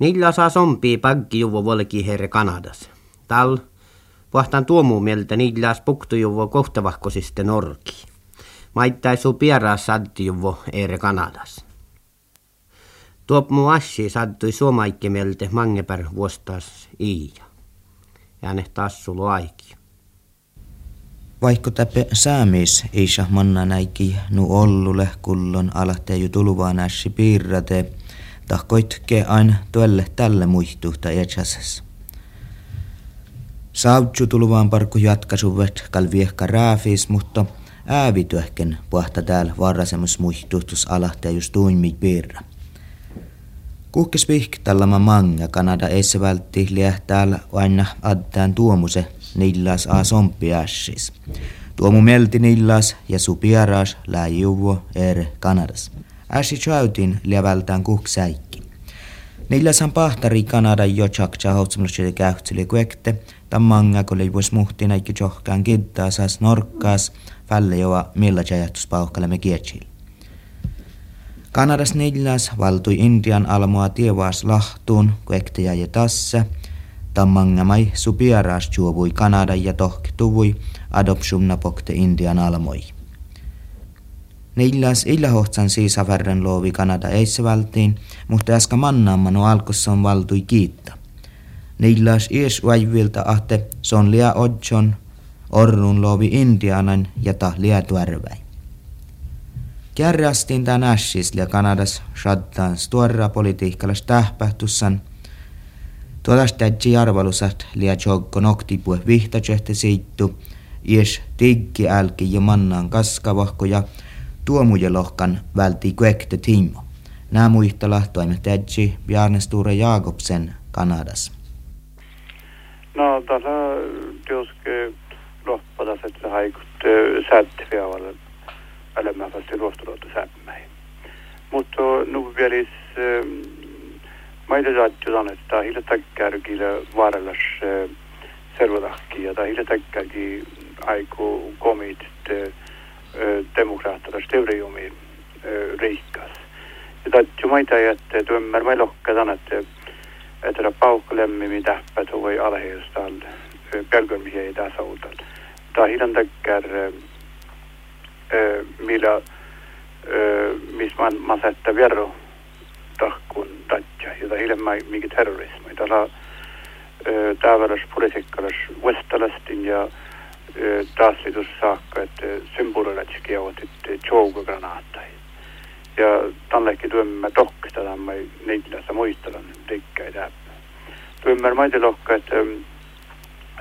Niillä saa sompii paggi juvo volki herre Kanadas. Tal Vahtan tuomu mieltä niillä spuktu juvo kohtavahkosiste norki. Maittaisu pieraa saddi juvo ere Kanadas. Tuop mu assi sattui suomaikki mieltä mangepär vuostas iija. Ja ne taas sulu aiki. Vaikka täpä saamis isä manna näiki nu ollule kullon alahte ju tuluvaa nässi piirrate, tahkoitke aina tuelle tälle muistuhta etsäsessä. Sautsu tuluvaan parkku jatkasuvet kalviehka raafis, mutta äävityöhken puhta täällä varrasemus muistuhtus alahte just tuimit piirra. Kuhkes vihk tällä manga Kanada eessä vältti täällä aina addään tuomuse nillas a sompiassis. Tuomu melti nillas ja supiaras läjuvo er Kanadas. Äsi chautin lievältään kuhksäikki. Nillashan pahtari Kanada jo chakcha houtsamlusille käyhtsille kuekte, tämän manga koli vois muhtina ikki kiddaa saas norkkaas, fälle joa millä jajahtus pauhkalemme kietsil. Kanadas nillas valtui Indian almoa tievaas lahtuun, kuekte ja tässä – Tammangamai supiaras juovui Kanada ja tohtuvui adoptiumna pokte Indian almoi. Neillas illahohtsan siisavärren loovi Kanada eissävaltiin, mutta äskä mannaamanu alkossa on valtui kiitta. Neillas ies vaivilta ahte son lia odjon, orrun loovi Indianan ja tahlia tuärväi. Kärrästiin tän ässis ja Kanadas shadtaan stuorra politiikkalas tähpähtussan – Tuollastäjä arvalusat lia jogko noktipue vihtajehte seittu, ies tiggi älki ja mannan kaskavahko ja tuomujelohkan välti kuekte timo. Nämä muistala toimme tädji Bjarne Sture Jakobsen Kanadas. No, tässä työske loppada että haikut sättiviavalle elämään fast ruostulotta sämmäi. Mutta nu vielis maita saatjudan, että tämä hille takkärki vaarallas servodakki ja tämä hille takkärki aiku komit demokraatidest överjumi riikas. Ja jumaita jätte tummärma lokka tänät, että paukka lemmimi tähpätu või alheistal pelgämisiä ei tässä uutal. Tai hidan takkar millä mis man masetta verro tahkun tatja, jota hiljemmin mikä terrorismi. Tällä tääväräs politiikkalas Westalastin ja äh, taasliidust saakka, et sümboliletsiki jõuti tšoogu granaataid. Ja tallekin tuemme tokk, tätä mä niitä muistelen, tikkäi täppä. Tuemme maite lokka, että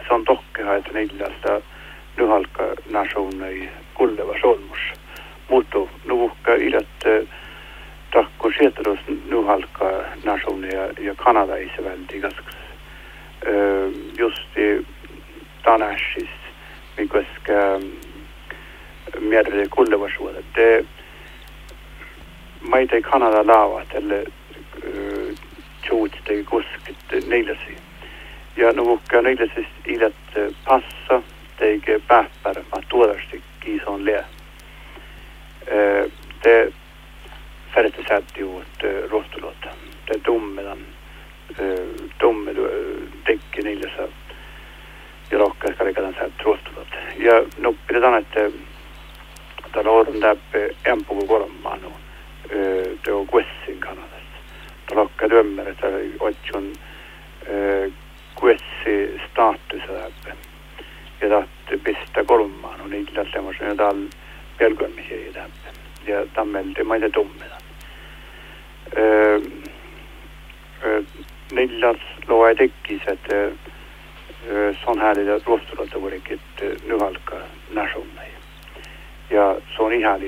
se on tokkeha, että niitä nyhalka nasuunnei kulleva solmus. Mutta nuvuhka idät äh, takku sietelus nyhalka nasuunne ja, ja Kanada isevälti kaskas. Äh, Just tanässis mer Man Maita i Kanada laavat, eller tjuut tai kuskit eh, neilasi. Ja no vukka neilasi det eh, passa tai päppär, ma tuodasti kiison lee. Eh, te färte sätti uut rohtulota. Te dummedan, dumme tekki neilasa ja rohkem sellega nad sealt suhtuvad ja no pidada että ta loodab enam eh, kui kolm anu eh, töö kuessin Kanadast ta rohkem tömmel ta otsin eh, kuessi staatuse läbi ja tahtis pista kolm anu nii et tema sõna tal pelgamisi ei tähenda ja ta meeldib ma ei tea tumme ta neljas loe tekkis et se on häälillä ruostulalta kuitenkin nyhalka nationai. Ja se on ihan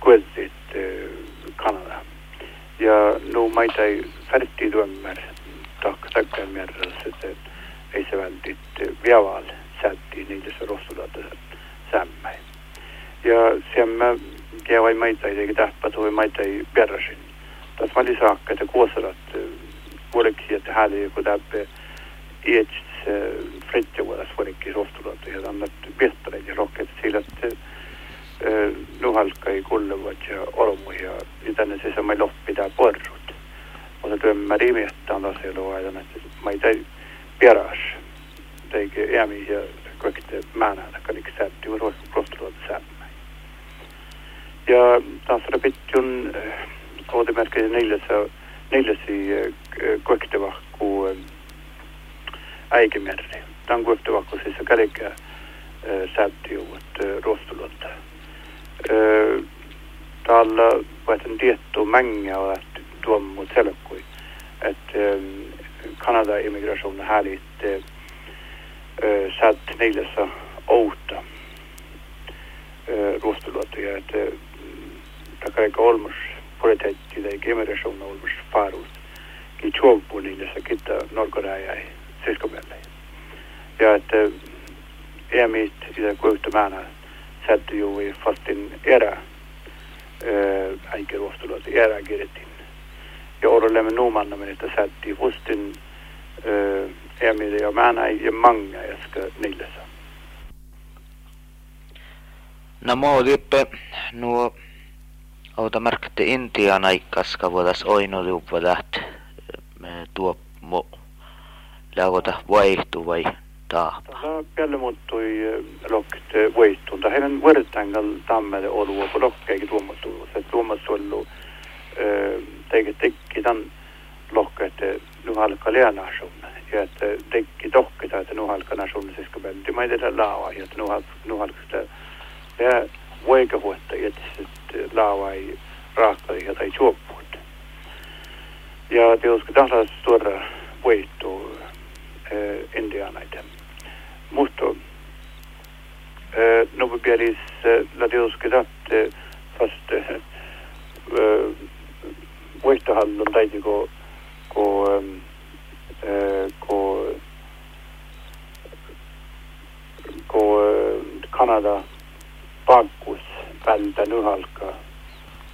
kueltit Kanada. Ja nu maita ei färtti tuommar tak takkar merras, että ei se vältit viaval sätti niille se ruostulalta sämmäin. Ja semmä vai maita ei tähpä toi maita ei perrasin. Tässä mä lisaakka, että kuosarat svårigheter hade ju på det eits fritja våra svårigheter ofta att det annat bättre i rocket till att nu halkar i kullen vad jag ormuja i tänne sisämä loppi tää porrut. Mutta työmmä rimettään taas ei ole aina, että mä ei tee pieras. Teikä jäämi ja kaikki määnään, että kaikki säätti on rostuvat säämmä. Ja taas rapitjun koodimerkki neljässä neljäsi koektevahku äikemerri. Tämän koektevahku siis kälikää säättiuvat ruostuvat. Täällä vaihtan tiettyä mängä de mot selkui. Että Kanada immigration härligt satt neljässä outa ruostulotuja, että takaisin olmus paratēt tikai generācijām no Ulmas Fārus, ki čovpunille se kita Norkoreja ja Siskomäelle. Ja että EMIt sitä kuittamana sätty juuri fastin erä, äikä ruostulat erä kirjoitin. Ja orolemme nuumanna minusta sätti fastin EMI ja mä ja manga äsken niillessä. No mä olippe nuo Auta märkte Intian aikas kavodas oinu liupa läht tuopmu. Lägoda vaihtu vai taap. Peale muuttui eh, lokkt eh, vaihtuun. Tähän on võrtangal tammele olua, kun lokkeekin tuomattu. Se tuomattu ollu eh, teikin tikki tämän lokket nuhalka leanasuunnan. Ja että tikki tokki tai että nuhalka nasuunnan siis kun mä en tiedä laavaa. Ja että nuhalka sitä ja voikahuetta. Ja että laavaid rahastoja tai juoppuut. Ja tietysti tahdas tuoda voittu eh, indiaanaita. Mutta eh, no pielis eh, la tietysti tahti vasta eh, voittohallon eh, eh, taitiko nu alkaa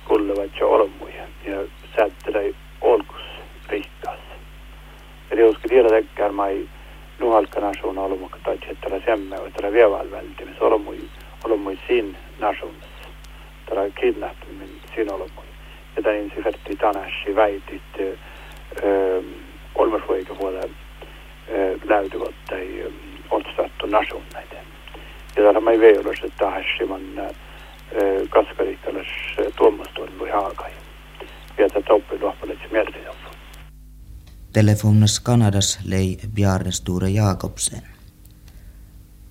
kullevaihtio olmuja ja säättelee olkus ristas. Eli uskon vielä tekkään mai nu alkaa nasuun olmuka tai tällä semme vai tällä vieval välttämis olmui, olmui sin nasuunas. Tällä kidnappiminen sin olmui. Ja tämä ensi vertti tänäsi väitit ähm, olmusvoikin vuoden äh, läytyvät tai ähm, otstattu nasuun näiden. Ja tämä ei vielä ole se tahsi, vaan tuomastun lui haakai. Ja tätä oppi luoppalet merkitä. Telefonas Kanadas lei Bjarne Sture Jakobsen.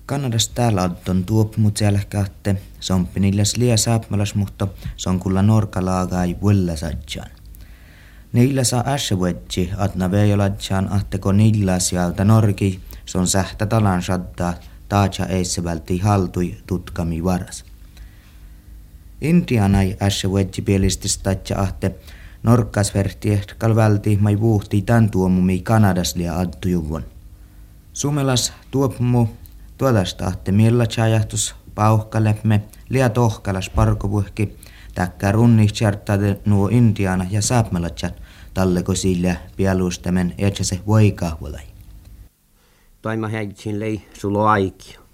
Kanadas täällä on tuopumut jälkähte, somppinilles lia saapmalas, mutta se on kulla norkalaagai vulla satjaan. Niillä saa ässävuetsi, atna vejoladjan ahteko niillä sieltä norki, se on sähtä talan sattaa, taatsa eisse vältti haltui tutkami varas. Intianai ässävuetsi pielististatja ahte, norkkasverti välti mai vuhti tän tuomumi Kanadas lia addujuvon. Sumelas tuopumu tuodasta ahte millä chajahtus pauhkalemme lia tohkalas parkovuhki, täkkää runni nuo Intiana ja saapmelatsat talleko sillä pialustamen etsä se voi kahvolai. Toima häitsin lei sulo aikio.